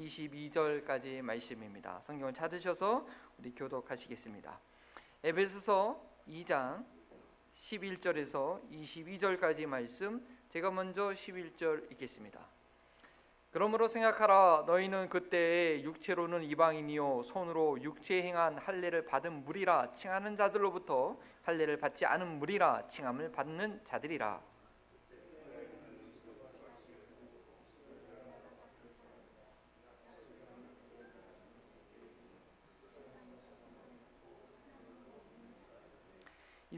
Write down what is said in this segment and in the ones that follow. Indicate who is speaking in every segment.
Speaker 1: 22절까지 말씀입니다. 성경을 찾으셔서 우리 교독하시겠습니다. 에베소서 2장 11절에서 22절까지 말씀 제가 먼저 11절 읽겠습니다. 그러므로 생각하라 너희는 그때 육체로는 이방인이요 손으로 육체 행한 할례를 받은 무리라 칭하는 자들로부터 할례를 받지 않은 무리라 칭함을 받는 자들이라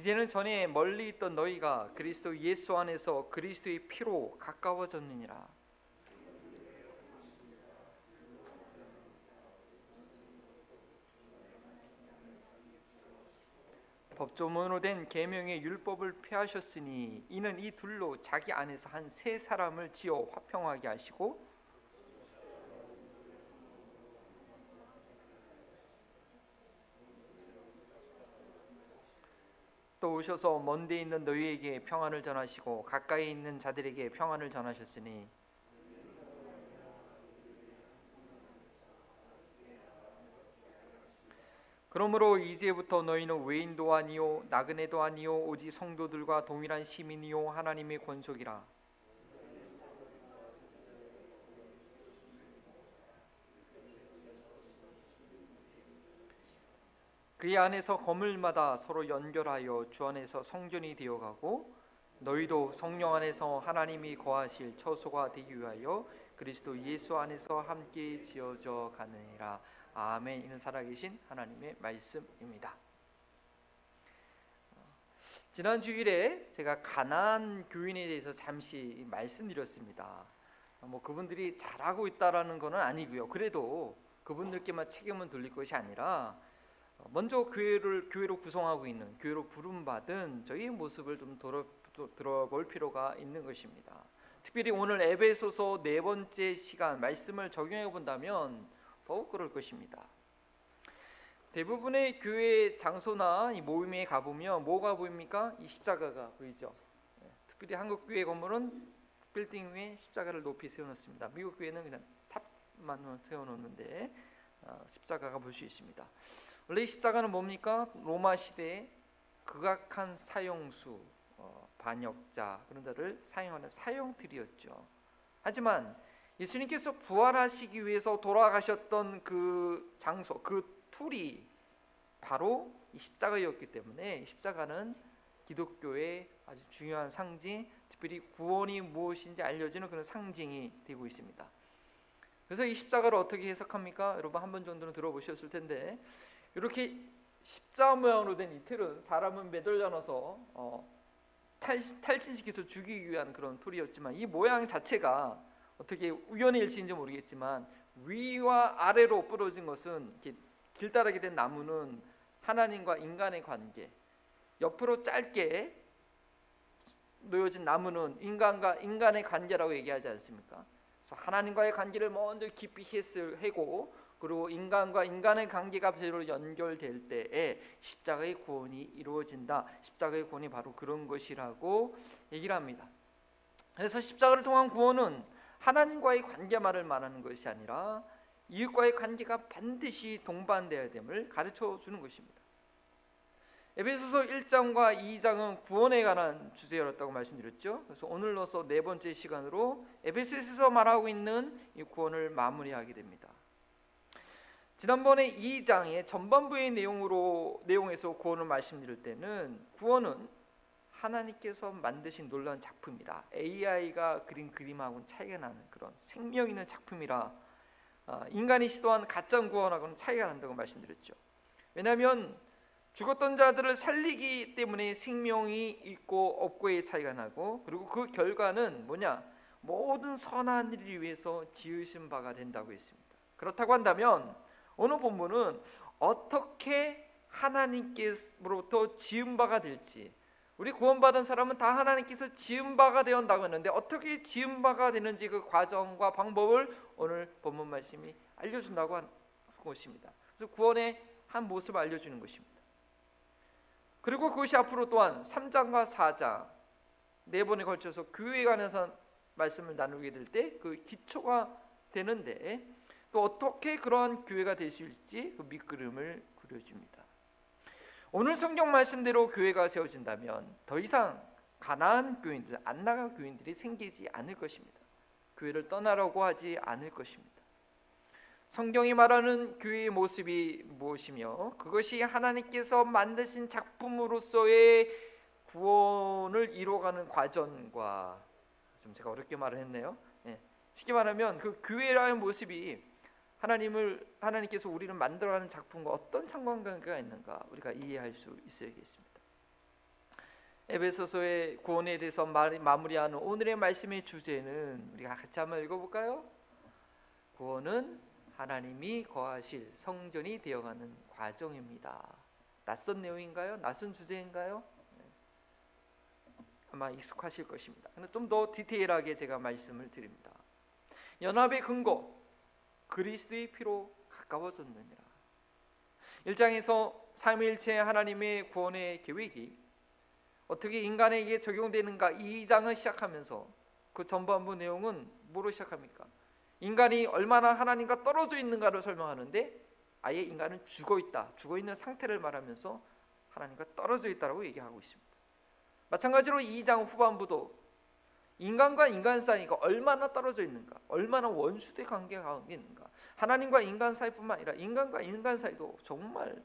Speaker 1: 이제는 전에 멀리 있던 너희가 그리스도 예수 안에서 그리스도의 피로 가까워졌느니라. 법조문으로 된 계명의 율법을 폐하셨으니 이는 이 둘로 자기 안에서 한 세 사람을 지어 화평하게 하시고 또 오셔서 먼데 있는 너희에게 평안을 전하시고 가까이 있는 자들에게 평안을 전하셨으니 그러므로 이제부터 너희는 외인도 아니요 나그네도 아니요 오직 성도들과 동일한 시민이요 하나님의 권속이라 그의 안에서 거물마다 서로 연결하여 주 안에서 성전이 되어가고 너희도 성령 안에서 하나님이 거하실 처소가 되기 위하여 그리스도 예수 안에서 함께 지어져 가느니라 아멘. 이는 살아계신 하나님의 말씀입니다. 지난 주일에 제가 가난 교인에 대해서 잠시 말씀드렸습니다. 뭐 그분들이 잘하고 있다라는 것은 아니고요. 그래도 그분들께만 책임은 돌릴 것이 아니라 먼저 교회를 교회로 구성하고 있는 교회로 부름 받은 저희의 모습을 좀 들어볼 필요가 있는 것입니다. 특별히 오늘 에베소서 네 번째 시간 말씀을 적용해 본다면 더욱 그럴 것입니다. 대부분의 교회 장소나 이 모임에 가보면 뭐가 보입니까? 이 십자가가 보이죠. 네, 특별히 한국 교회 건물은 빌딩 위에 십자가를 높이 세워놓습니다. 미국 교회는 그냥 탑만 세워놓는데 어, 십자가가 볼 수 있습니다. 원래 이 십자가는 뭡니까? 로마 시대에 극악한 사형수, 어, 반역자 그런 자를 사용하는 사형틀이었죠. 하지만 예수님께서 부활하시기 위해서 돌아가셨던 그 장소, 그 틀이 바로 이 십자가였기 때문에 십자가는 기독교의 아주 중요한 상징, 특별히 구원이 무엇인지 알려주는 그런 상징이 되고 있습니다. 그래서 이 십자가를 어떻게 해석합니까? 여러분 한 번 정도는 들어보셨을 텐데 이렇게 십자 모양으로 된 이 틀은 사람은 매달려 놔서 어, 탈, 탈진시켜서 죽이기 위한 그런 툴이었지만 이 모양 자체가 어떻게 우연의 일치인지 모르겠지만 위와 아래로 부러진 것은 길다랗게 된 나무는 하나님과 인간의 관계 옆으로 짧게 놓여진 나무는 인간과 인간의 관계라고 얘기하지 않습니까? 그래서 하나님과의 관계를 먼저 깊이 했을 해고 그리고 인간과 인간의 관계가 제대로 연결될 때에 십자가의 구원이 이루어진다. 십자가의 구원이 바로 그런 것이라고 얘기를 합니다. 그래서 십자가를 통한 구원은 하나님과의 관계만을 말하는 것이 아니라 이웃과의 관계가 반드시 동반되어야 됨을 가르쳐 주는 것입니다. 에베소서 1장과 2장은 구원에 관한 주제였다고 말씀드렸죠. 그래서 오늘로서 네 번째 시간으로 에베소에서 말하고 있는 이 구원을 마무리하게 됩니다. 지난번에 2장의 전반부의 내용으로 내용에서 구원을 말씀드릴 때는 구원은 하나님께서 만드신 놀라운 작품이다. AI가 그린 그림하고는 차이가 나는 그런 생명 있는 작품이라 아, 인간이 시도한 가짜 구원하고는 차이가 난다고 말씀드렸죠. 왜냐하면 죽었던 자들을 살리기 때문에 생명이 있고 없고의 차이가 나고 그리고 그 결과는 뭐냐 모든 선한 일을 위해서 지으신 바가 된다고 했습니다. 그렇다고 한다면 오늘 본문은 어떻게 하나님께로부터 지은 바가 될지 우리 구원받은 사람은 다 하나님께서 지은 바가 되었다고 했는데 어떻게 지은 바가 되는지 그 과정과 방법을 오늘 본문 말씀이 알려준다고 한 것입니다. 그래서 구원의 한 모습을 알려주는 것입니다. 그리고 그것이 앞으로 또한 3장과 4장 네 번에 걸쳐서 교회에 관해서 말씀을 나누게 될 때 그 기초가 되는데 또 어떻게 그러한 교회가 될 수 있을지 그 밑그림을 그려줍니다. 오늘 성경 말씀대로 교회가 세워진다면 더 이상 가나안 교인들, 안나가 교인들이 생기지 않을 것입니다. 교회를 떠나라고 하지 않을 것입니다. 성경이 말하는 교회의 모습이 무엇이며 그것이 하나님께서 만드신 작품으로서의 구원을 이루어가는 과정과 좀 제가 어렵게 말을 했네요. 예. 쉽게 말하면 그 교회라는 모습이 하나님을 하나님께서 우리를 만들어가는 작품과 어떤 상관관계가 있는가 우리가 이해할 수 있어야겠습니다. 에베소서의 구원에 대해서 마무리하는 오늘의 말씀의 주제는 우리가 같이 한번 읽어볼까요? 구원은 하나님이 거하실 성전이 되어가는 과정입니다. 낯선 내용인가요? 낯선 주제인가요? 네. 아마 익숙하실 것입니다. 근데 좀 더 디테일하게 제가 말씀을 드립니다. 연합의 근거 그리스도의 피로 가까워졌느니라. 1장에서 삼위일체 하나님의 구원의 계획이 어떻게 인간에게 적용되는가 2장을 시작하면서 그 전반부 내용은 뭐로 시작합니까? 인간이 얼마나 하나님과 떨어져 있는가를 설명하는데 아예 인간은 죽어 있다. 죽어 있는 상태를 말하면서 하나님과 떨어져 있다라고 얘기하고 있습니다. 마찬가지로 2장 후반부도 인간과 인간 사이가 얼마나 떨어져 있는가, 얼마나 원수대 관계가 있는가. 하나님과 인간 사이뿐만 아니라 인간과 인간 사이도 정말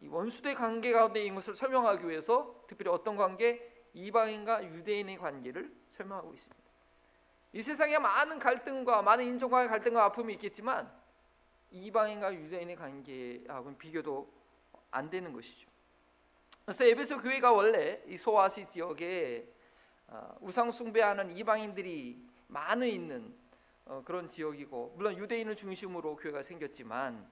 Speaker 1: 이 원수대 관계 가운데 있는 것을 설명하기 위해서 특별히 어떤 관계, 이방인과 유대인의 관계를 설명하고 있습니다. 이 세상에 많은 갈등과 많은 인종과의 갈등과 아픔이 있겠지만 이방인과 유대인의 관계하고는 비교도 안 되는 것이죠. 그래서 에베소 교회가 원래 이 소아시 지역에 어, 우상 숭배하는 이방인들이 많이 있는 어, 그런 지역이고 물론 유대인을 중심으로 교회가 생겼지만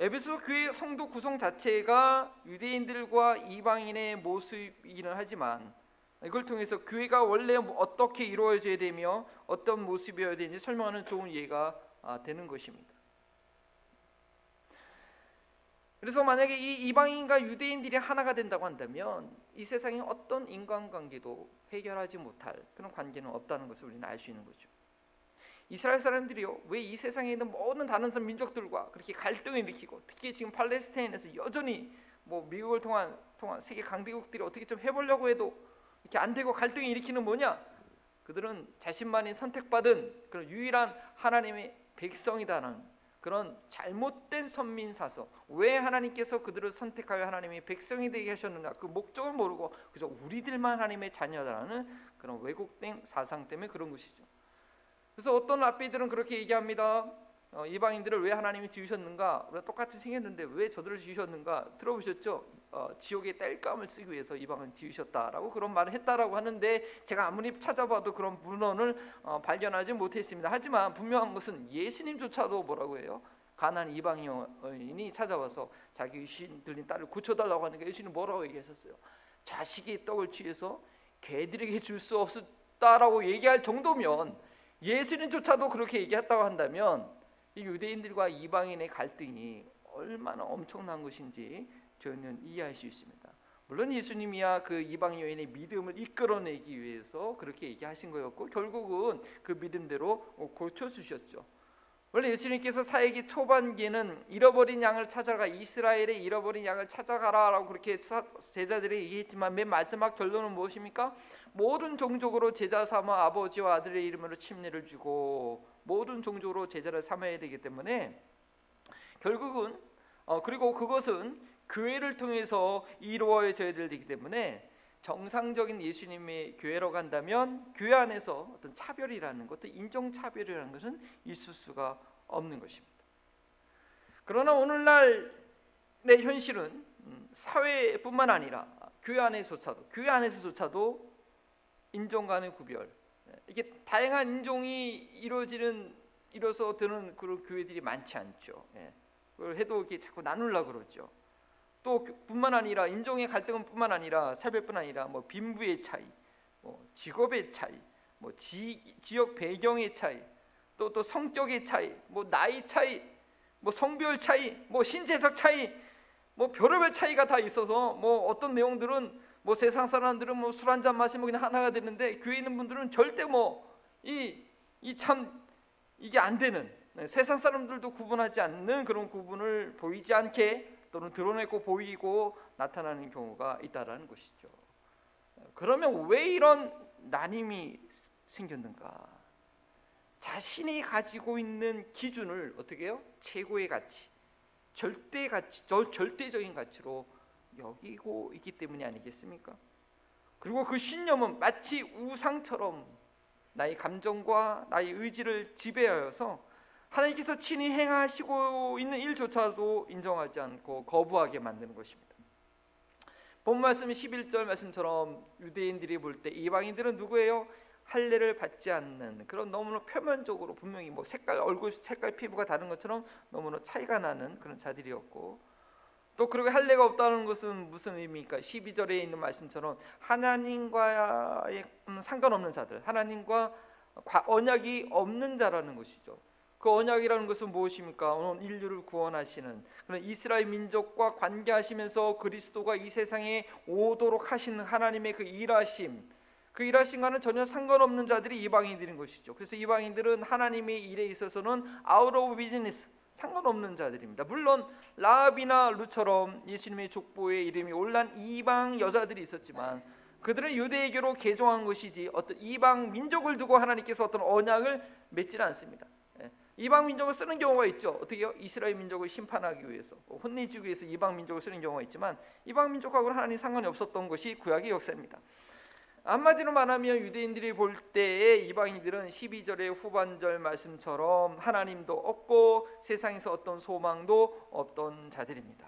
Speaker 1: 에베소 교회 성도 구성 자체가 유대인들과 이방인의 모습이기는 하지만 이걸 통해서 교회가 원래 어떻게 이루어져야 되며 어떤 모습이어야 되는지 설명하는 좋은 예가 아, 되는 것입니다. 그래서 만약에 이 이방인과 유대인들이 하나가 된다고 한다면 이 세상에 어떤 인간관계도 해결하지 못할 그런 관계는 없다는 것을 우리는 알 수 있는 거죠. 이스라엘 사람들이요 왜 이 세상에 있는 모든 다른 민족들과 그렇게 갈등을 일으키고 특히 지금 팔레스타인에서 여전히 뭐 미국을 통한 통한 세계 강대국들이 어떻게 좀 해보려고 해도 이렇게 안 되고 갈등을 일으키는 뭐냐? 그들은 자신만이 선택받은 그런 유일한 하나님의 백성이다는 그런 잘못된 선민 사서 왜 하나님께서 그들을 선택하여 하나님의 백성이 되게 하셨느냐 그 목적을 모르고 그저 우리들만 하나님의 자녀다라는 그런 왜곡된 사상 때문에 그런 것이죠. 그래서 어떤 라비들은 그렇게 얘기합니다. 어, 이방인들을 왜 하나님이 지으셨는가? 똑같이 생겼는데 왜 저들을 지으셨는가? 들어보셨죠? 어, 지옥의 땔감을 쓰기 위해서 이방은 지으셨다라고 그런 말을 했다라고 하는데 제가 아무리 찾아봐도 그런 문헌을 어, 발견하지 못했습니다. 하지만 분명한 것은 예수님조차도 뭐라고 해요? 가난 이방인이 찾아와서 자기 귀신 들린 딸을 고쳐달라고 하니까 예수님 뭐라고 얘기하셨어요? 자식이 떡을 취해서 개들에게 줄 수 없었다라고 얘기할 정도면 예수님조차도 그렇게 얘기했다고 한다면 유대인들과 이방인의 갈등이 얼마나 엄청난 것인지 저는 이해할 수 있습니다. 물론 예수님이야 그 이방 여인의 믿음을 이끌어내기 위해서 그렇게 얘기하신 거였고 결국은 그 믿음대로 고쳐 주셨죠. 원래 예수님께서 사역의 초반기에는 잃어버린 양을 찾아가 이스라엘의 잃어버린 양을 찾아가라라고 그렇게 제자들이 얘기했지만 맨 마지막 결론은 무엇입니까? 모든 종족으로 제자 삼아 아버지와 아들의 이름으로 침례를 주고 모든 종족으로 제자를 삼아야 되기 때문에 결국은 어, 그리고 그것은 교회를 통해서 이루어져야 되기 때문에 정상적인 예수님의 교회로 간다면 교회 안에서 어떤 차별이라는 것, 인종 차별이라는 것은 있을 수가 없는 것입니다. 그러나 오늘날의 현실은 음, 사회뿐만 아니라 교회 안에서조차도 교회 안에서조차도 인종 간의 구별 이게 다양한 인종이 이루어지는 이뤄서 드는 그런 교회들이 많지 않죠. 예. 그걸 해도 이렇게 자꾸 나누려 그러죠. 또그 뿐만 아니라 인종의 갈등은 뿐만 아니라 차별뿐 아니라 뭐 빈부의 차이, 뭐 직업의 차이, 뭐 지, 지역 배경의 차이, 또 또 성격의 차이, 뭐 나이 차이, 뭐 성별 차이, 뭐 신체적 차이, 뭐 별의별 차이가 다 있어서 뭐 어떤 내용들은 뭐 세상 사람들은 뭐 술 한 잔 마시면 그냥 하나가 되는데 교회 있는 분들은 절대 뭐 이 이 참 이게 안 되는 네, 세상 사람들도 구분하지 않는 그런 구분을 보이지 않게 또는 드러내고 보이고 나타나는 경우가 있다라는 것이죠. 그러면 왜 이런 나님이 생겼는가? 자신이 가지고 있는 기준을 어떻게 해요? 최고의 가치, 절대 가치, 절, 절대적인 가치로 여기고 있기 때문이 아니겠습니까? 그리고 그 신념은 마치 우상처럼 나의 감정과 나의 의지를 지배하여서 하나님께서 친히 행하시고 있는 일조차도 인정하지 않고 거부하게 만드는 것입니다. 본 말씀 11절 말씀처럼 유대인들이 볼 때 이방인들은 누구예요? 할례를 받지 않는 그런 너무나 표면적으로 분명히 뭐 색깔 얼굴 색깔 피부가 다른 것처럼 너무나 차이가 나는 그런 자들이었고 또 그리고 할례가 없다는 것은 무슨 의미입니까? 12절에 있는 말씀처럼 하나님과의 상관없는 자들, 하나님과 언약이 없는 자라는 것이죠. 그 언약이라는 것은 무엇입니까? 오늘 인류를 구원하시는 그런 이스라엘 민족과 관계하시면서 그리스도가 이 세상에 오도록 하시는 하나님의 그 일하심, 그 일하심과는 전혀 상관없는 자들이 이방인들인 것이죠. 그래서 이방인들은 하나님의 일에 있어서는 out of business 상관없는 자들입니다. 물론 라합이나 룻처럼 예수님의 족보에 이름이 오른 이방 여자들이 있었지만 그들은 유대교로 개종한 것이지 어떤 이방 민족을 두고 하나님께서 어떤 언약을 맺지는 않습니다. 이방 민족을 쓰는 경우가 있죠. 어떻게요? 이스라엘 민족을 심판하기 위해서, 뭐 혼내주기 위해서 이방 민족을 쓰는 경우가 있지만 이방 민족하고는 하나님 상관이 없었던 것이 구약의 역사입니다. 한마디로 말하면 유대인들이 볼 때에 이방인들은 12절의 후반절 말씀처럼 하나님도 없고 세상에서 어떤 소망도 없던 자들입니다.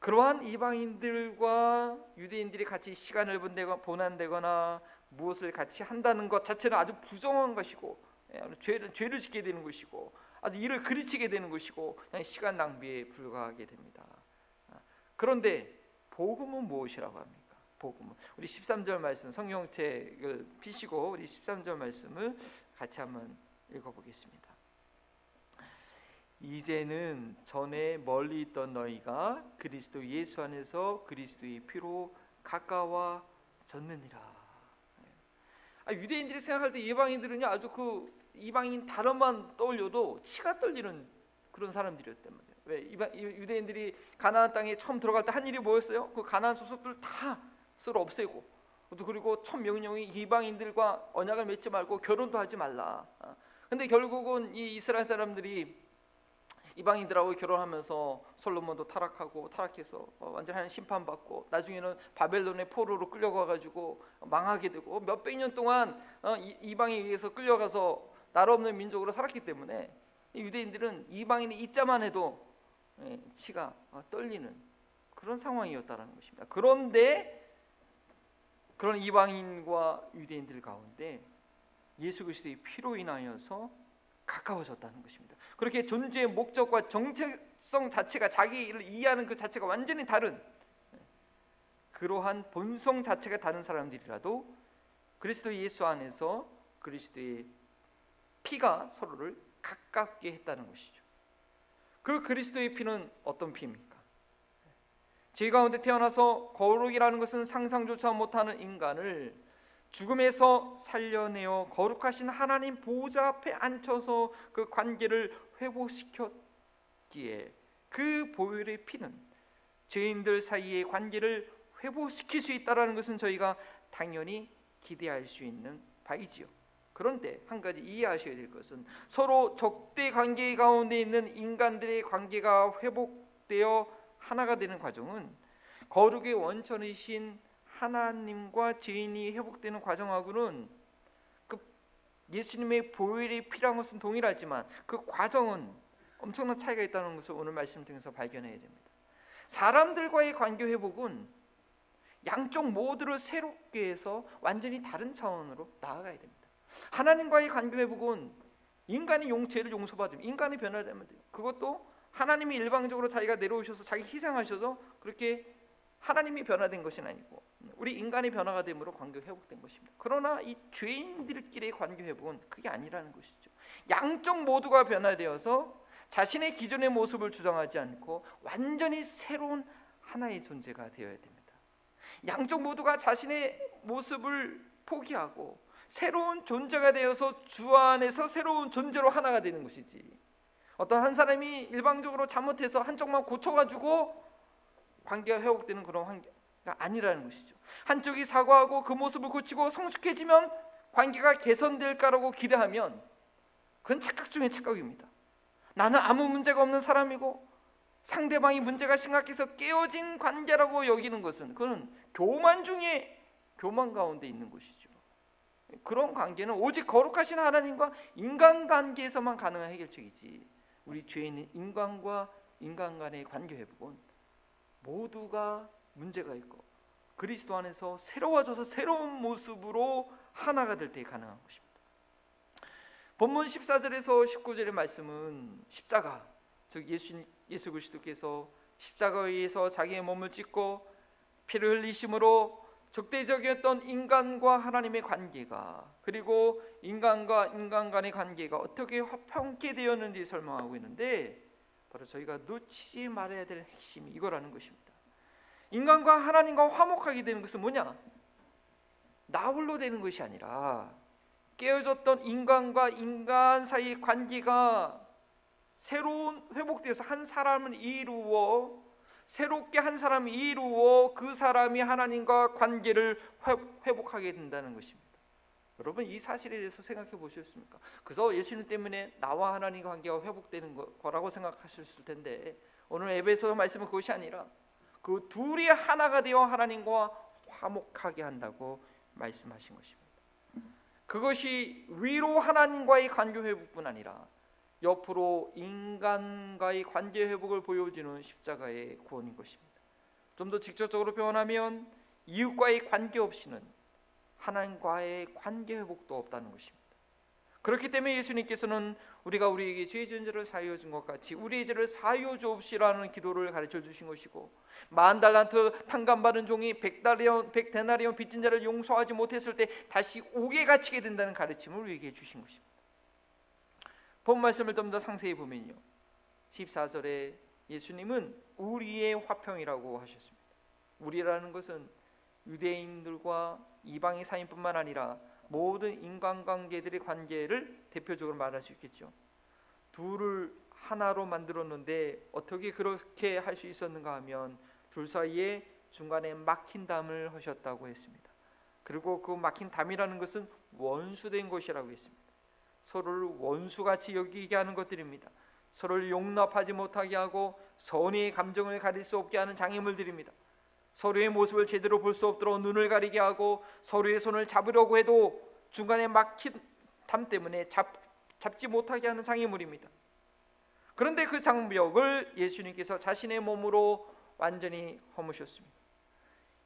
Speaker 1: 그러한 이방인들과 유대인들이 같이 시간을 보낸다거나 무엇을 같이 한다는 것 자체는 아주 부정한 것이고 예, 죄를 죄를 짓게 되는 것이고 아주 일을 그르치게 되는 것이고 그냥 시간 낭비에 불과하게 됩니다. 아, 그런데 복음은 무엇이라고 합니까? 복음은 우리 13절 말씀 성경책을 피시고 우리 13절 말씀을 같이 한번 읽어보겠습니다. 이제는 전에 멀리 있던 너희가 그리스도 예수 안에서 그리스도의 피로 가까워졌느니라. 아, 유대인들이 생각할 때 이방인들은요 아주 그 이방인 단어만 떠올려도 치가 떨리는 그런 사람들이었단 말이에요. 왜 이방 유대인들이 가나안 땅에 처음 들어갈 때 한 일이 뭐였어요? 그 가나안 소속들 다 쓸어 없애고 또 그리고 첫 명령이 이방인들과 언약을 맺지 말고 결혼도 하지 말라. 어. 근데 결국은 이 이스라엘 사람들이 이방인들하고 결혼하면서 솔로몬도 타락하고 타락해서 어, 완전 한 심판 받고 나중에는 바벨론의 포로로 끌려가 가지고 망하게 되고 몇백 년 동안 어, 이방에 의해서 끌려가서 나라 없는 민족으로 살았기 때문에 유대인들은 이방인이 있자만 해도 예, 치가 어, 떨리는 그런 상황이었다는 것입니다. 그런데 그런 이방인과 유대인들 가운데 예수 그리스도의 피로 인하여서 가까워졌다는 것입니다. 그렇게 존재의 목적과 정체성 자체가 자기를 이해하는 그 자체가 완전히 다른 예, 그러한 본성 자체가 다른 사람들이라도 그리스도 예수 안에서 그리스도의 피가 서로를 가깝게 했다는 것이죠. 그 그리스도의 피는 어떤 피입니까? 죄 가운데 태어나서 거룩이라는 것은 상상조차 못하는 인간을 죽음에서 살려내어 거룩하신 하나님 보좌 앞에 앉혀서 그 관계를 회복시켰기에 그 보혈의 피는 죄인들 사이의 관계를 회복시킬 수 있다라는 것은 저희가 당연히 기대할 수 있는 바이지요. 그런데 한 가지 이해하셔야 될 것은 서로 적대 관계 가운데 있는 인간들의 관계가 회복되어 하나가 되는 과정은 거룩의 원천이신 하나님과 죄인이 회복되는 과정하고는 그 예수님의 보혈이 필요한 것은 동일하지만 그 과정은 엄청난 차이가 있다는 것을 오늘 말씀 통해서 발견해야 됩니다. 사람들과의 관계 회복은 양쪽 모두를 새롭게 해서 완전히 다른 차원으로 나아가야 됩니다. 하나님과의 관계 회복은 인간이 용죄를 용서받으면 인간이 변화되면 돼요. 그것도 하나님이 일방적으로 자기가 내려오셔서 자기 희생하셔서 그렇게 하나님이 변화된 것은 아니고 우리 인간의 변화가 됨으로 관계 회복된 것입니다. 그러나 이 죄인들끼리의 관계 회복은 그게 아니라는 것이죠. 양쪽 모두가 변화되어서 자신의 기존의 모습을 주장하지 않고 완전히 새로운 하나의 존재가 되어야 됩니다. 양쪽 모두가 자신의 모습을 포기하고 새로운 존재가 되어서 주 안에서 새로운 존재로 하나가 되는 것이지 어떤 한 사람이 일방적으로 잘못해서 한쪽만 고쳐가지고 관계가 회복되는 그런 관계가 아니라는 것이죠. 한쪽이 사과하고 그 모습을 고치고 성숙해지면 관계가 개선될까라고 기대하면 그건 착각 중에 착각입니다. 나는 아무 문제가 없는 사람이고 상대방이 문제가 심각해서 깨어진 관계라고 여기는 것은 그는 교만 중에 교만 가운데 있는 것이죠. 그런 관계는 오직 거룩하신 하나님과 인간 관계에서만 가능한 해결책이지. 우리 죄 있는 인간과 인간 간의 관계 회복은 모두가 문제가 있고 그리스도 안에서 새로워져서 새로운 모습으로 하나가 될 때 가능한 것입니다. 본문 14절에서 19절의 말씀은 십자가 즉 예수 예수 그리스도께서 십자가에 의해서 자기의 몸을 찢고 피를 흘리심으로 적대적이었던 인간과 하나님의 관계가 그리고 인간과 인간 간의 관계가 어떻게 화평케 되었는지 설명하고 있는데 바로 저희가 놓치지 말아야 될 핵심이 이거라는 것입니다. 인간과 하나님과 화목하게 되는 것은 뭐냐? 나 홀로 되는 것이 아니라 깨어졌던 인간과 인간 사이의 관계가 새로운 회복되어서 한 사람을 이루어 새롭게 한 사람이 이루어 그 사람이 하나님과 관계를 회복하게 된다는 것입니다. 여러분 이 사실에 대해서 생각해 보셨습니까? 그래서 예수님 때문에 나와 하나님 관계가 회복되는 거라고 생각하셨을 텐데 오늘 에베소 말씀은 그것이 아니라 그 둘이 하나가 되어 하나님과 화목하게 한다고 말씀하신 것입니다. 그것이 위로 하나님과의 관계 회복뿐 아니라 옆으로 인간과의 관계 회복을 보여주는 십자가의 구원인 것입니다. 좀 더 직접적으로 표현하면 이웃과의 관계 없이는 하나님과의 관계 회복도 없다는 것입니다. 그렇기 때문에 예수님께서는 우리가 우리에게 죄 지은 자를 사하여 준 것 같이 우리의 죄를 사하여 주옵시라는 기도를 가르쳐 주신 것이고 만 달란트 탕감받은 종이 백다리온 백 데나리온 빚진 자를 용서하지 못했을 때 다시 옥에 갇히게 된다는 가르침을 우리에게 주신 것입니다. 본 말씀을 좀 더 상세히 보면요. 14절에 예수님은 우리의 화평이라고 하셨습니다. 우리라는 것은 유대인들과 이방인 사이뿐만 아니라 모든 인간관계들의 관계를 대표적으로 말할 수 있겠죠. 둘을 하나로 만들었는데 어떻게 그렇게 할 수 있었는가 하면 둘 사이에 중간에 막힌 담을 하셨다고 했습니다. 그리고 그 막힌 담이라는 것은 원수된 것이라고 했습니다. 서로를 원수같이 여기게 하는 것들입니다. 서로를 용납하지 못하게 하고 선의의 감정을 가릴 수 없게 하는 장애물들입니다. 서로의 모습을 제대로 볼 수 없도록 눈을 가리게 하고 서로의 손을 잡으려고 해도 중간에 막힌 담 때문에 잡, 잡지 못하게 하는 장애물입니다. 그런데 그 장벽을 예수님께서 자신의 몸으로 완전히 허무셨습니다.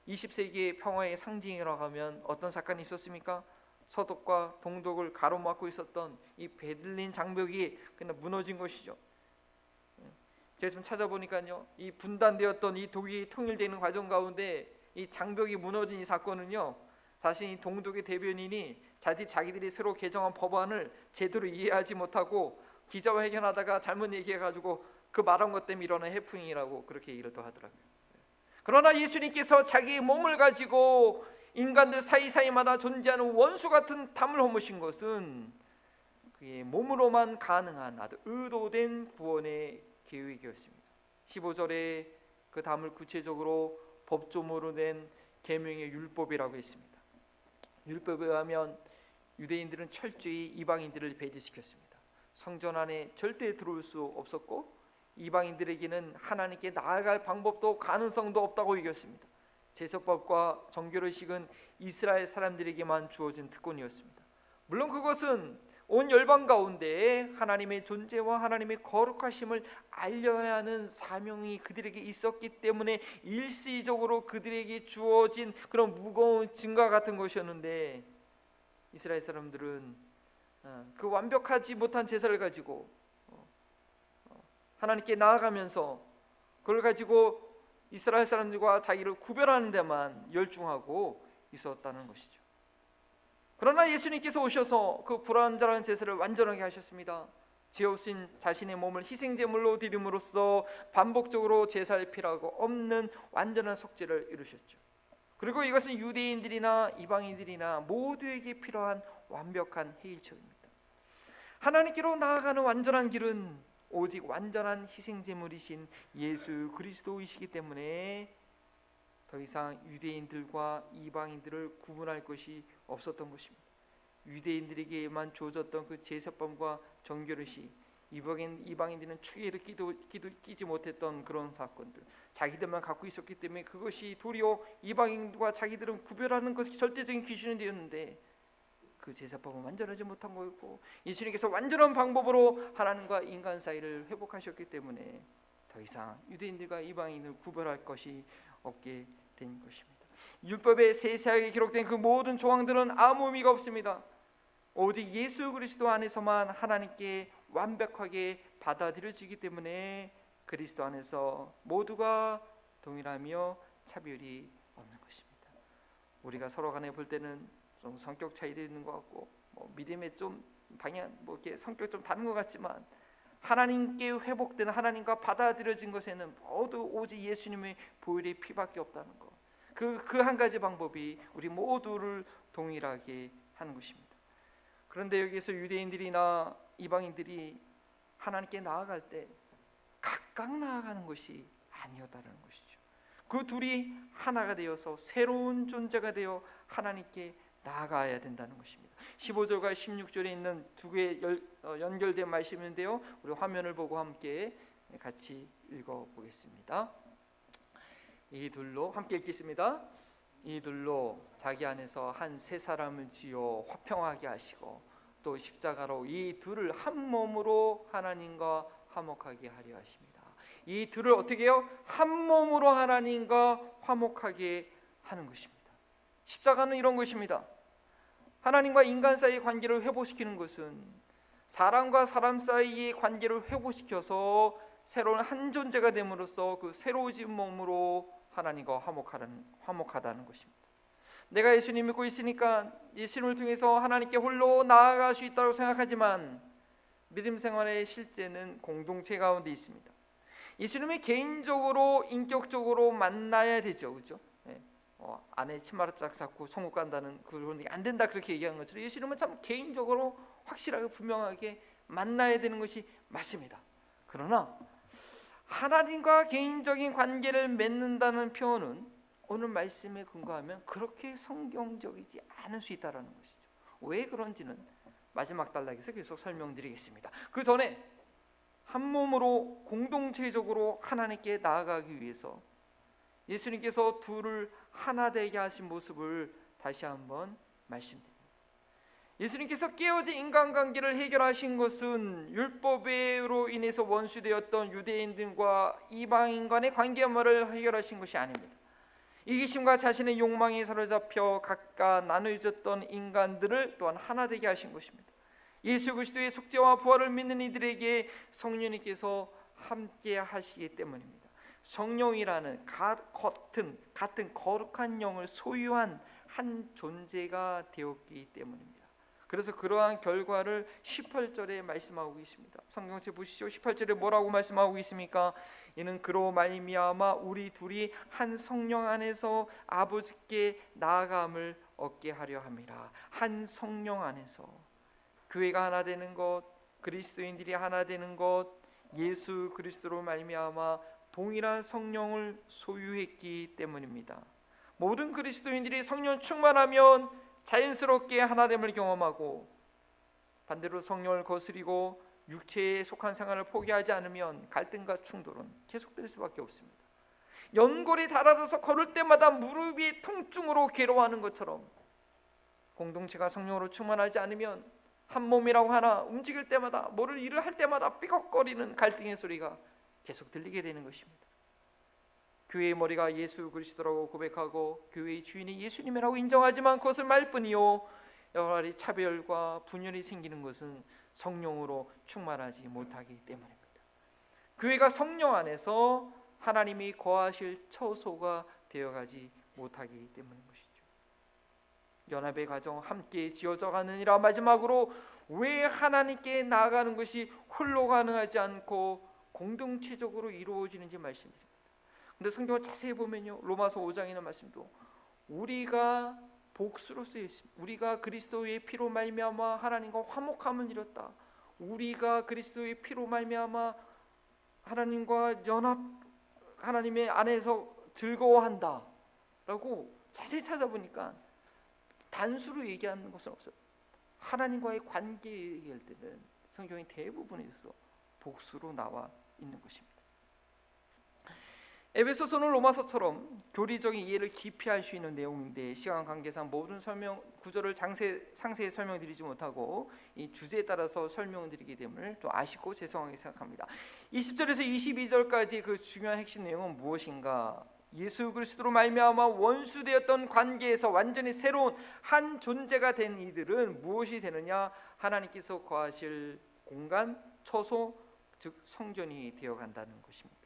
Speaker 1: 20세기의 평화의 상징이라고 하면 어떤 사건이 있었습니까? 서독과 동독을 가로막고 있었던 이 베들린 장벽이 그냥 무너진 것이죠. 제가 좀 찾아보니까요, 이 분단되었던 이 독이 통일되는 과정 가운데 이 장벽이 무너진 이 사건은요, 사실 이 동독의 대변인이 자기 자기들이 새로 개정한 법안을 제대로 이해하지 못하고 기자회견하다가 잘못 얘기해가지고 그 말한 것 때문에 일어난 해프닝이라고 그렇게 얘기를 또 하더라고요. 그러나 예수님께서 자기 몸을 가지고 인간들 사이사이마다 존재하는 원수 같은 담을 허무신 것은 그의 몸으로만 가능한 아주 의도된 구원의 계획이었습니다. 15절에 그 담을 구체적으로 법조문으로 낸 계명의 율법이라고 했습니다. 율법에 의하면 유대인들은 철저히 이방인들을 배제시켰습니다. 성전 안에 절대 들어올 수 없었고 이방인들에게는 하나님께 나아갈 방법도 가능성도 없다고 여겼습니다. 제사법과 정결의식은 이스라엘 사람들에게만 주어진 특권이었습니다. 물론 그것은 온 열방 가운데 하나님의 존재와 하나님의 거룩하심을 알려야 하는 사명이 그들에게 있었기 때문에 일시적으로 그들에게 주어진 그런 무거운 증과 같은 것이었는데 이스라엘 사람들은 어, 그 완벽하지 못한 제사를 가지고 어, 어, 하나님께 나아가면서 그걸 가지고 이스라엘 사람들과 자기를 구별하는 데만 열중하고 있었다는 것이죠. 그러나 예수님께서 오셔서 그 불완전한 제사를 완전하게 하셨습니다. 죄 없인 자신의 몸을 희생 제물로 드림으로써 반복적으로 제사를 필요하고 없는 완전한 속죄를 이루셨죠. 그리고 이것은 유대인들이나 이방인들이나 모두에게 필요한 완벽한 해일처입니다. 하나님께로 나아가는 완전한 길은 오직 완전한 희생 제물이신 예수 그리스도이시기 때문에 더 이상 유대인들과 이방인들을 구분할 것이 없었던 것입니다. 유대인들에게만 주어졌던 그 제사법과 정결의식 이방인 이방인들은 추계를 끼도, 끼도 끼지 못했던 그런 사건들 자기들만 갖고 있었기 때문에 그것이 도리어 이방인과 자기들은 구별하는 것이 절대적인 기준이 되었는데 그 제사법은 완전하지 못한 거였고 예수님께서 완전한 방법으로 하나님과 인간 사이를 회복하셨기 때문에 더 이상 유대인들과 이방인을 구별할 것이 없게 된 것입니다. 율법에 세세하게 기록된 그 모든 조항들은 아무 의미가 없습니다. 오직 예수 그리스도 안에서만 하나님께 완벽하게 받아들여지기 때문에 그리스도 안에서 모두가 동일하며 차별이 없는 것입니다. 우리가 서로 간에 볼 때는 좀 성격 차이도 있는 것 같고 뭐 믿음에 좀 방향 뭐 이렇게 성격 좀 다른 것 같지만 하나님께 회복되는 하나님과 받아들여진 것에는 모두 오직 예수님의 보혈의 피밖에 없다는 것. 그 그 한 가지 방법이 우리 모두를 동일하게 하는 것입니다. 그런데 여기서 유대인들이나 이방인들이 하나님께 나아갈 때 각각 나아가는 것이 아니었다는 것이죠. 그 둘이 하나가 되어서 새로운 존재가 되어 하나님께 나아가야 된다는 것입니다. 15절과 16절에 있는 두 개의 어, 연결된 말씀인데요. 우리 화면을 보고 함께 같이 읽어 보겠습니다. 이 둘로 함께 읽겠습니다. 이 둘로 자기 안에서 한 세 사람을 지어 화평하게 하시고 또 십자가로 이 둘을 한 몸으로 하나님과 화목하게 하려 하십니다. 이 둘을 어떻게 해요? 한 몸으로 하나님과 화목하게 하는 것입니다. 십자가는 이런 것입니다. 하나님과 인간 사이의 관계를 회복시키는 것은 사람과 사람 사이의 관계를 회복시켜서 새로운 한 존재가 됨으로써 그 새로워진 몸으로 하나님과 화목하는 화목하다는 것입니다. 내가 예수님 믿고 있으니까 예수님을 통해서 하나님께 홀로 나아갈 수 있다고 생각하지만 믿음 생활의 실제는 공동체 가운데 있습니다. 예수님이 개인적으로 인격적으로 만나야 되죠, 그렇죠? 네. 어, 아내 치마를 쫙 잡고 천국 간다는 그런 게 안 된다 그렇게 얘기한 것처럼 예수님은 참 개인적으로 확실하게 분명하게 만나야 되는 것이 맞습니다. 그러나 하나님과 개인적인 관계를 맺는다는 표현은 오늘 말씀에 근거하면 그렇게 성경적이지 않을 수 있다라는 것이죠. 왜 그런지는 마지막 단락에서 계속 설명드리겠습니다. 그 전에 한 몸으로 공동체적으로 하나님께 나아가기 위해서 예수님께서 둘을 하나 되게 하신 모습을 다시 한번 말씀드립니다. 예수님께서 깨어진 인간관계를 해결하신 것은 율법으로 인해서 원수되었던 유대인들과 이방인 간의 관계만을 해결하신 것이 아닙니다. 이기심과 자신의 욕망에 사로잡혀 각각 나누어졌던 인간들을 또한 하나 되게 하신 것입니다. 예수 그리스도의 속죄와 부활을 믿는 이들에게 성령님께서 함께 하시기 때문입니다. 성령이라는 같은 같은 거룩한 영을 소유한 한 존재가 되었기 때문입니다. 그래서 그러한 결과를 18절에 말씀하고 계십니다. 성경책 보시죠. 18절에 뭐라고 말씀하고 있습니까? 이는 그로 말미암아 우리 둘이 한 성령 안에서 아버지께 나아감을 얻게 하려 함이라. 한 성령 안에서 교회가 하나 되는 것, 그리스도인들이 하나 되는 것, 예수 그리스도로 말미암아 동일한 성령을 소유했기 때문입니다. 모든 그리스도인들이 성령 충만하면 자연스럽게 하나됨을 경험하고 반대로 성령을 거스리고 육체에 속한 생활을 포기하지 않으면 갈등과 충돌은 계속될 수밖에 없습니다. 연골이 닳아져서 걸을 때마다 무릎이 통증으로 괴로워하는 것처럼 공동체가 성령으로 충만하지 않으면 한 몸이라고 하나 움직일 때마다 뭐를 일을 할 때마다 삐걱거리는 갈등의 소리가 계속 들리게 되는 것입니다. 교회의 머리가 예수 그리스도라고 고백하고 교회의 주인이 예수님이라고 인정하지만 그것을 말 뿐이요 여러 가지 차별과 분열이 생기는 것은 성령으로 충만하지 못하기 때문입니다. 교회가 성령 안에서 하나님이 거하실 처소가 되어가지 못하기 때문인 것이죠. 연합의 과정 함께 지어져 가느니라 마지막으로 왜 하나님께 나아가는 것이 홀로 가능하지 않고 공동체적으로 이루어지는지 말씀드립니다. 근데 성경을 자세히 보면요. 로마서 5장이나 말씀도 우리가 복수로 쓰여 있습니다. 우리가 그리스도의 피로 말미암아 하나님과 화목함을 이뤘다. 우리가 그리스도의 피로 말미암아 하나님과 연합 하나님의 안에서 즐거워한다라고 자세히 찾아보니까 단수로 얘기하는 것은 없어요. 하나님과의 관계 얘기할 때는 성경의 대부분에서 복수로 나와 있는 것입니다. 에베소서는 로마서처럼 교리적인 이해를 깊이 할 수 있는 내용인데 시간 관계상 모든 설명 구절을 장세, 상세히 설명드리지 못하고 이 주제에 따라서 설명드리게 됨을 또 아쉽고 죄송하게 생각합니다. 20절에서 22절까지 그 중요한 핵심 내용은 무엇인가? 예수 그리스도로 말미암아 원수되었던 관계에서 완전히 새로운 한 존재가 된 이들은 무엇이 되느냐? 하나님께서 거하실 공간, 처소, 즉 성전이 되어 간다는 것입니다.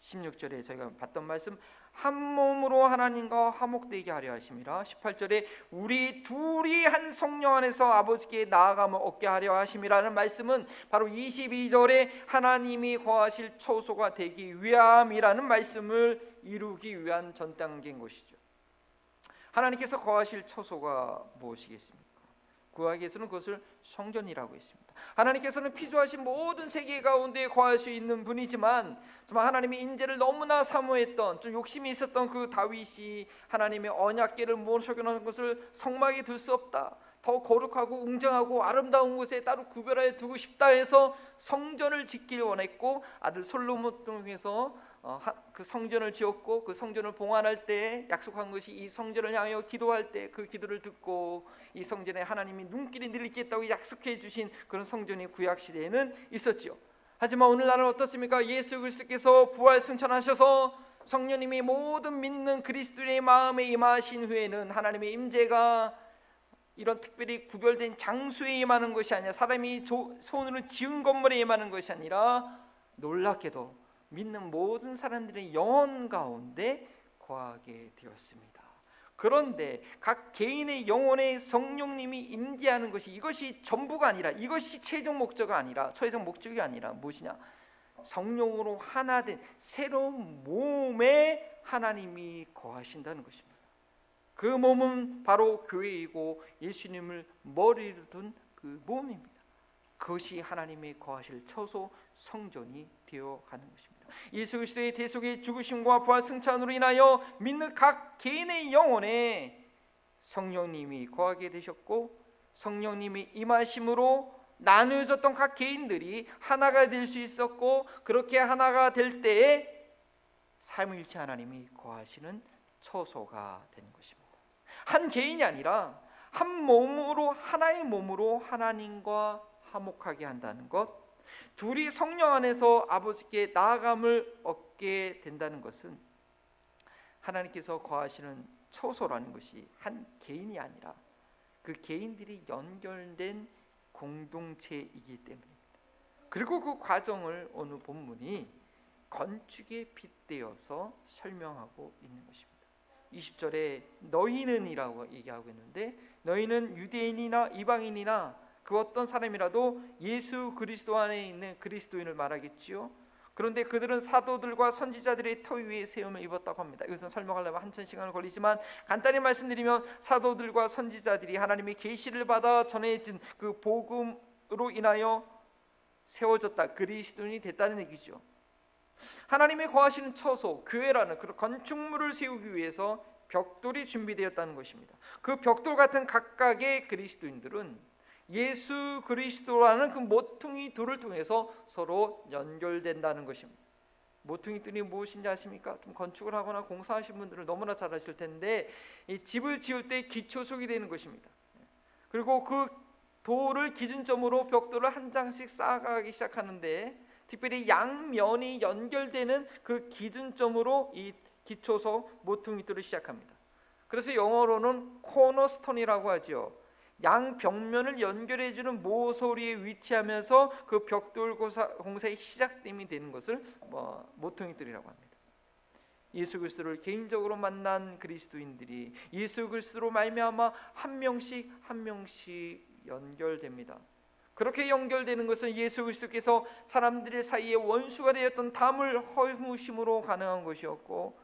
Speaker 1: 16절에 저희가 봤던 말씀 한 몸으로 하나님과 화목되게 하려 하심이라 18절에 우리 둘이 한 성령 안에서 아버지께 나아감을 얻게 하려 하심이라는 말씀은 바로 22절에 하나님이 거하실 초소가 되기 위함이라는 말씀을 이루기 위한 전 단계인 것이죠. 하나님께서 거하실 초소가 무엇이겠습니까? 구약에서는 그것을 성전이라고 했습니다. 하나님께서는 피조하신 모든 세계 가운데 거할 수 있는 분이지만 정말 하나님의 인재를 너무나 사모했던 좀 욕심이 있었던 그 다윗이 하나님의 언약궤를 모셔놓은 것을 성막에 둘 수 없다. 더 거룩하고 웅장하고 아름다운 곳에 따로 구별하여 두고 싶다 해서 성전을 짓길 원했고 아들 솔로몬 통해서 어, 그 성전을 지었고 그 성전을 봉안할 때 약속한 것이 이 성전을 향하여 기도할 때 그 기도를 듣고 이 성전에 하나님이 눈길이 늘리겠다고 약속해 주신 그런 성전이 구약 시대에는 있었지요. 하지만 오늘날은 어떻습니까? 예수 그리스도께서 부활 승천하셔서 성령님이 모든 믿는 그리스도의 마음에 임하신 후에는 하나님의 임재가 이런 특별히 구별된 장소에 임하는 것이 아니라 사람이 손으로 지은 건물에 임하는 것이 아니라 놀랍게도 믿는 모든 사람들의 영혼 가운데 거하게 되었습니다. 그런데 각 개인의 영혼에 성령님이 임재하는 것이 이것이 전부가 아니라 이것이 최종 목적이 아니라 최종 목적이 아니라 무엇이냐? 성령으로 하나 된 새로운 몸에 하나님이 거하신다는 것입니다. 그 몸은 바로 교회이고 예수님을 머리로 둔 그 몸입니다. 그것이 하나님의 거하실 처소 성전이 되어 가는 것입니다. 예수 그리스도의 대속의 죽으심과 부활 승천으로 인하여 믿는 각 개인의 영혼에 성령님이 거하게 되셨고 성령님이 임하심으로 나누어졌던 각 개인들이 하나가 될 수 있었고 그렇게 하나가 될 때에 삼일체 하나님이 거하시는 처소가 되는 것입니다. 한 개인이 아니라 한 몸으로 하나의 몸으로 하나님과 화목하게 한다는 것 둘이 성령 안에서 아버지께 나아감을 얻게 된다는 것은 하나님께서 거하시는 초소라는 것이 한 개인이 아니라 그 개인들이 연결된 공동체이기 때문입니다. 그리고 그 과정을 어느 본문이 건축에 빗대어서 설명하고 있는 것입니다. 20절에 너희는이라고 얘기하고 있는데 너희는 유대인이나 이방인이나 그 어떤 사람이라도 예수 그리스도 안에 있는 그리스도인을 말하겠지요. 그런데 그들은 사도들과 선지자들의 터 위에 세움을 입었다고 합니다. 이것은 설명하려면 한참 시간을 걸리지만 간단히 말씀드리면 사도들과 선지자들이 하나님의 계시를 받아 전해진 그 복음으로 인하여 세워졌다. 그리스도인이 됐다는 얘기죠. 하나님의 거하시는 처소 교회라는 그 건축물을 세우기 위해서 벽돌이 준비되었다는 것입니다. 그 벽돌 같은 각각의 그리스도인들은 예수 그리스도라는 그 모퉁이 돌을 통해서 서로 연결된다는 것입니다. 모퉁이 뜰이 무엇인지 아십니까? 좀 건축을 하거나 공사하신 분들은 너무나 잘 아실 텐데 이 집을 지을 때 기초속이 되는 것입니다. 그리고 그 돌을 기준점으로 벽돌을 한 장씩 쌓아가기 시작하는데 특별히 양면이 연결되는 그 기준점으로 이 기초석 모퉁이 뜰을 시작합니다. 그래서 영어로는 코너스톤이라고 하죠. 양 벽면을 연결해 주는 모서리에 위치하면서 그 벽돌 공사의 시작점이 되는 것을 뭐 모퉁이들이라고 합니다. 예수 그리스도를 개인적으로 만난 그리스도인들이 예수 그리스도로 말미암아 한 명씩 한 명씩 연결됩니다. 그렇게 연결되는 것은 예수 그리스도께서 사람들 사이에 원수가 되었던 담을 허무심으로 가능한 것이었고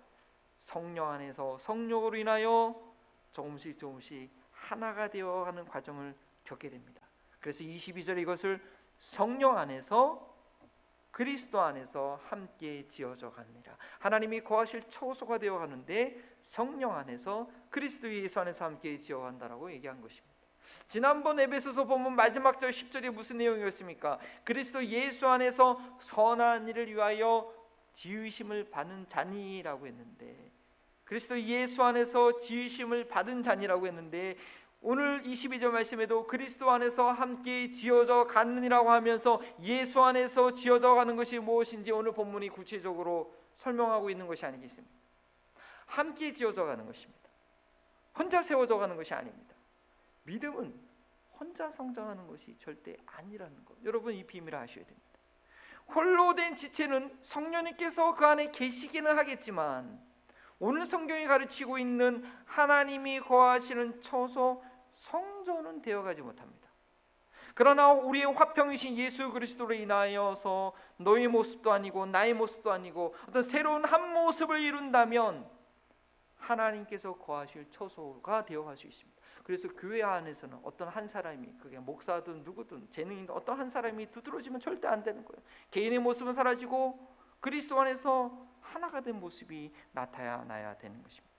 Speaker 1: 성령 안에서 성령으로 인하여 조금씩 조금씩 하나가 되어가는 과정을 겪게 됩니다. 그래서 22절에 이것을 성령 안에서 그리스도 안에서 함께 지어져 갑니다. 하나님이 거하실 초소가 되어 가는데 성령 안에서 그리스도 예수 안에서 함께 지어 간다라고 얘기한 것입니다. 지난번 에베소서 보면 마지막 절 10절이 무슨 내용이었습니까? 그리스도 예수 안에서 선한 일을 위하여 지으심을 받는 자니라고 했는데 그리스도 예수 안에서 지으심을 받은 자니라고 했는데 오늘 22절 말씀에도 그리스도 안에서 함께 지어져 가느니라고 하면서 예수 안에서 지어져 가는 것이 무엇인지 오늘 본문이 구체적으로 설명하고 있는 것이 아니겠습니까? 함께 지어져 가는 것입니다. 혼자 세워져 가는 것이 아닙니다. 믿음은 혼자 성장하는 것이 절대 아니라는 것. 여러분 이 비밀을 아셔야 됩니다. 홀로 된 지체는 성령님께서 그 안에 계시기는 하겠지만 오늘 성경이 가르치고 있는 하나님이 거하시는 처소 성전은 되어가지 못합니다. 그러나 우리의 화평이신 예수 그리스도로 인하여서 너의 모습도 아니고 나의 모습도 아니고 어떤 새로운 한 모습을 이룬다면 하나님께서 거하실 처소가 되어갈 수 있습니다. 그래서 교회 안에서는 어떤 한 사람이 그게 목사든 누구든 재능있는 어떤 한 사람이 두드러지면 절대 안 되는 거예요. 개인의 모습은 사라지고 그리스도 안에서 하나가 된 모습이 나타나야 되는 것입니다.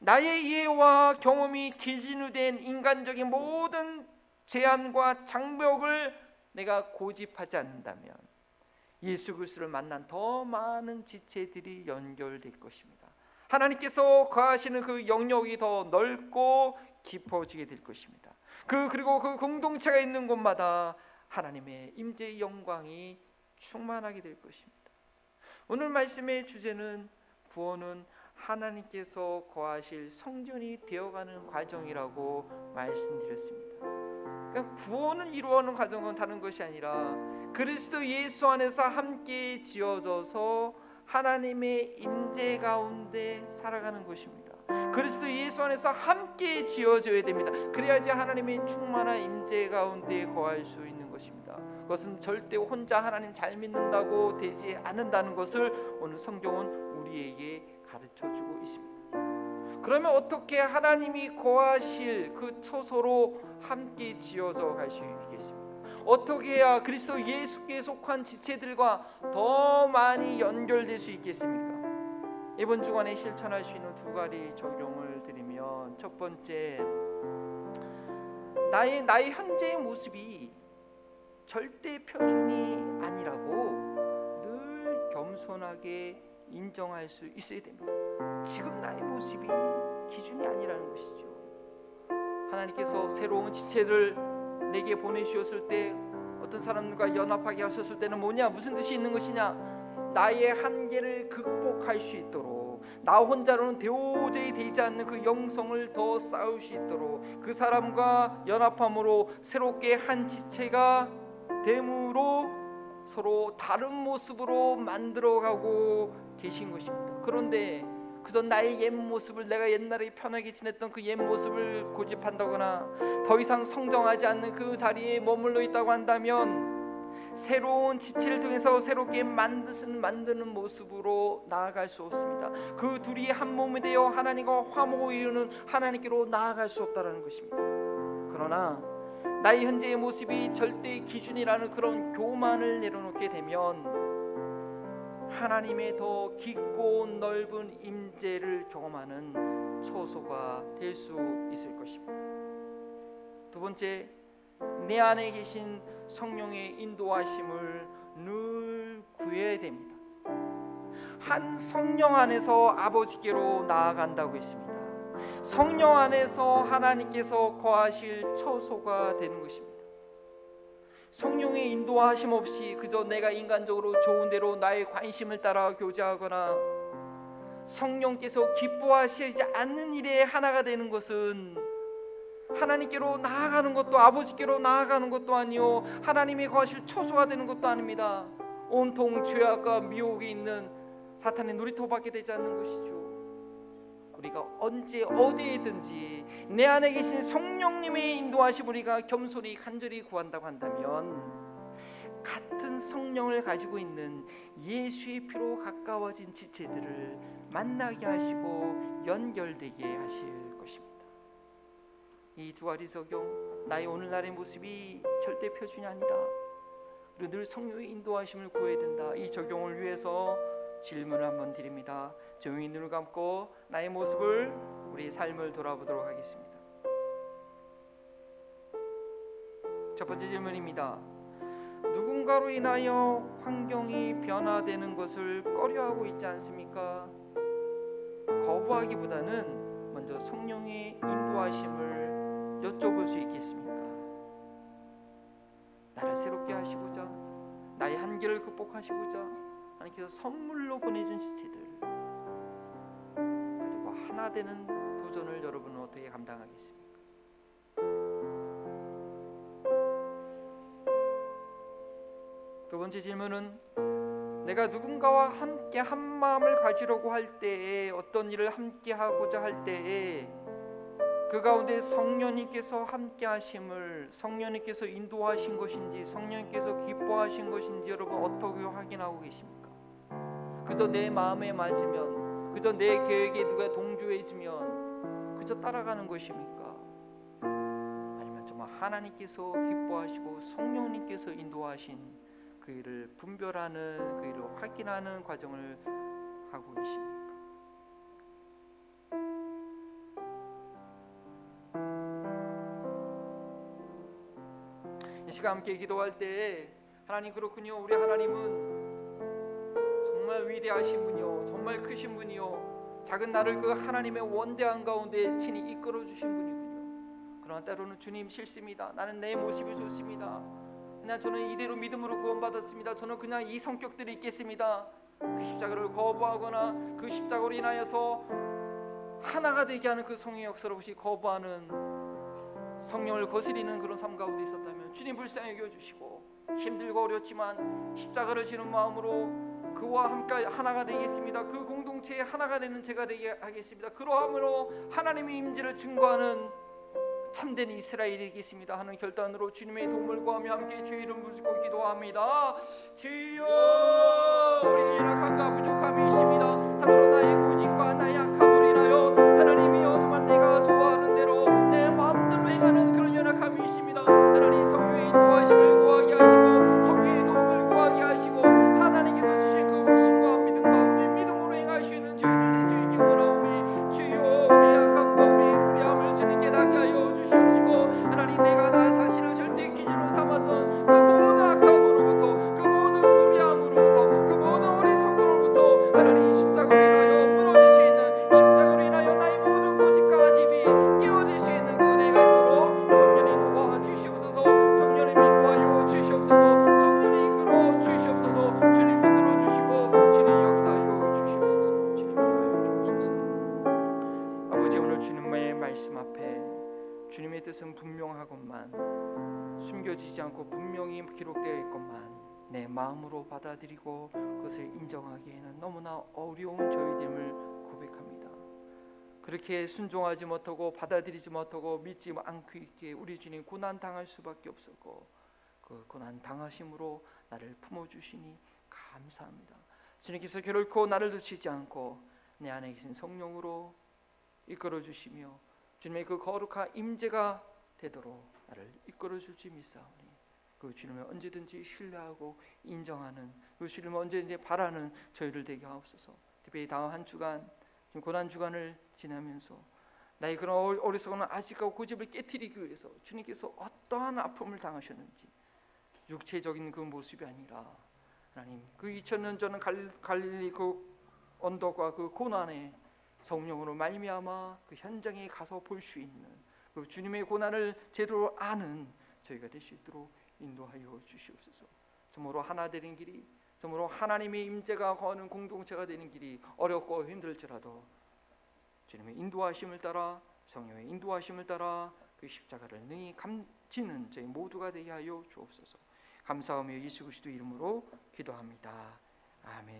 Speaker 1: 나의 이해와 경험이 기준으된 인간적인 모든 제한과 장벽을 내가 고집하지 않는다면 예수 그리스도를 만난 더 많은 지체들이 연결될 것입니다. 하나님께서 거하시는 그 영역이 더 넓고 깊어지게 될 것입니다. 그 그리고 그 공동체가 있는 곳마다 하나님의 임재의 영광이 충만하게 될 것입니다. 오늘 말씀의 주제는 구원은 하나님께서 거하실 성전이 되어가는 과정이라고 말씀드렸습니다. 그러니까 구원을 이루어가는 과정은 다른 것이 아니라 그리스도 예수 안에서 함께 지어져서 하나님의 임재 가운데 살아가는 것입니다. 그리스도 예수 안에서 함께 지어져야 됩니다. 그래야지 하나님의 충만한 임재 가운데 거할 수 있는 것입니다. 그것은 절대 혼자 하나님 잘 믿는다고 되지 않는다는 것을 오늘 성경은 우리에게 가르쳐 주고 있습니다. 그러면 어떻게 하나님이 거하실 그 처소로 함께 지어져 갈 수 있겠습니까? 어떻게 해야 그리스도 예수께 속한 지체들과 더 많이 연결될 수 있겠습니까? 이번 주간에 실천할 수 있는 두 가지 적용을 드리면 첫 번째 나의 나의 현재의 모습이 절대 표준이 아니라고 늘 겸손하게 인정할 수 있어야 됩니다. 지금 나의 모습이 기준이 아니라는 것이죠. 하나님께서 새로운 지체를 내게 보내주셨을 때 어떤 사람들과 연합하게 하셨을 때는 뭐냐 무슨 뜻이 있는 것이냐 나의 한계를 극복할 수 있도록 나 혼자로는 도저히 되지 않는 그 영성을 더 쌓을 수 있도록 그 사람과 연합함으로 새롭게 한 지체가 됨으로 서로 다른 모습으로 만들어가고 계신 것입니다. 그런데 그저 나의 옛 모습을 내가 옛날에 편하게 지냈던 그 옛 모습을 고집한다거나 더 이상 성장하지 않는 그 자리에 머물러 있다고 한다면 새로운 지체를 통해서 새롭게 만드는 만드는 모습으로 나아갈 수 없습니다. 그 둘이 한 몸이 되어 하나님과 화목을 이루는 하나님께로 나아갈 수 없다라는 것입니다. 그러나 나의 현재의 모습이 절대 기준이라는 그런 교만을 내려놓게 되면 하나님의 더 깊고 넓은 임재를 경험하는 초소가 될 수 있을 것입니다. 두 번째, 내 안에 계신 성령의 인도하심을 늘 구해야 됩니다. 한 성령 안에서 아버지께로 나아간다고 했습니다. 성령 안에서 하나님께서 거하실 처소가 되는 것입니다. 성령의 인도하심 없이 그저 내가 인간적으로 좋은 대로 나의 관심을 따라 교제하거나 성령께서 기뻐하시지 않는 일에 하나가 되는 것은 하나님께로 나아가는 것도 아버지께로 나아가는 것도 아니요 하나님이 거하실 초소가 되는 것도 아닙니다. 온통 죄악과 미혹이 있는 사탄의 놀이터밖에 되지 않는 것이죠. 우리가 언제 어디에든지 내 안에 계신 성령님의 인도하심 우리가 겸손히 간절히 구한다고 한다면 같은 성령을 가지고 있는 예수의 피로 가까워진 지체들을 만나게 하시고 연결되게 하실 것입니다. 이 두 가지 적용 나의 오늘날의 모습이 절대 표준이 아니다. 늘 성령의 인도하심을 구해야 된다. 이 적용을 위해서 질문을 한번 드립니다. 조용히 눈을 감고 나의 모습을 우리 삶을 돌아보도록 하겠습니다. 첫 번째 질문입니다. 누군가로 인하여 환경이 변화되는 것을 꺼려하고 있지 않습니까? 거부하기보다는 먼저 성령의 인도하심을 여쭤볼 수 있겠습니까? 나를 새롭게 하시고자 나의 한계를 극복하시고자 하나님께서 선물로 보내준 지체들 그리고 하나 되는 도전을 여러분은 어떻게 감당하겠습니까? 두 번째 질문은 내가 누군가와 함께 한 마음을 가지려고 할 때에 어떤 일을 함께 하고자 할 때에 그 가운데 성령님께서 함께 하심을 성령님께서 인도하신 것인지 성령님께서 기뻐하신 것인지 여러분 어떻게 확인하고 계십니까? 그저 내 마음에 맞으면 그저 내 계획에 누가 동조해지면 그저 따라가는 것입니까? 아니면 정말 하나님께서 기뻐하시고 성령님께서 인도하신 그 일을 분별하는 그 일을 확인하는 과정을 하고 계십니까? 이 시간 함께 기도할 때 하나님 그렇군요. 우리 하나님은 위대하신 분이요, 정말 크신 분이요, 작은 나를 그 하나님의 원대한 가운데 친히 이끌어 주신 분이군요. 그러나 때로는 주님 싫습니다. 나는 내 모습이 좋습니다. 그냥 저는 이대로 믿음으로 구원받았습니다. 저는 그냥 이 성격들이 있겠습니다. 그 십자가를 거부하거나 그 십자가로 인하여서 하나가 되게 하는 그 성의 역사를 혹시 거부하는 성령을 거스리는 그런 삶 가운데 있었다면 주님 불쌍히 여겨주시고 힘들고 어렵지만 십자가를 지는 마음으로 그와 함께 하나가 되겠습니다. 그 공동체의 하나가 되는 제가 되게 하겠습니다. 그러함으로 하나님의 임재를 증거하는 참된 이스라엘이 되겠습니다 하는 결단으로 주님의 도움을 함께 주의 이름 부르고 기도합니다. 주여 우리 연약함과 부족함이 있습니다. 참으로 나의 고집과 나의 너무나 어려운 저희됨을 고백합니다. 그렇게 순종하지 못하고 받아들이지 못하고 믿지 않고 있기에 우리 주님 고난 당할 수밖에 없었고 그 고난 당하심으로 나를 품어 주시니 감사합니다. 주님께서 결코 나를 놓치지 않고 내 안에 계신 성령으로 이끌어 주시며 주님의 그 거룩한 임재가 되도록 나를 이끌어 줄지 믿사오니 그 주님을 언제든지 신뢰하고 인정하는 그 주님을 언제든지 바라는 저희를 되게 하옵소서. 특별히 다음 한 주간 고난 주간을 지나면서 나의 그런 어리- 어리석은 아직과 고집을 깨뜨리기 위해서 주님께서 어떠한 아픔을 당하셨는지 육체적인 그 모습이 아니라 하나님 그 2000년 전 갈- 갈릴리 그 언덕과 그 고난의 성령으로 말미암아 그 현장에 가서 볼 수 있는 그 주님의 고난을 제대로 아는 저희가 될 수 있도록 인도하여 주시옵소서. 정말로 하나 되는 길이 정말로 하나님의 임재가 거하는 공동체가 되는 길이 어렵고 힘들지라도 주님의 인도하심을 따라 성령의 인도하심을 따라 그 십자가를 능히 감지는 저희 모두가 되게 하여 주옵소서. 감사하며 예수 그리스도 이름으로 기도합니다. 아멘.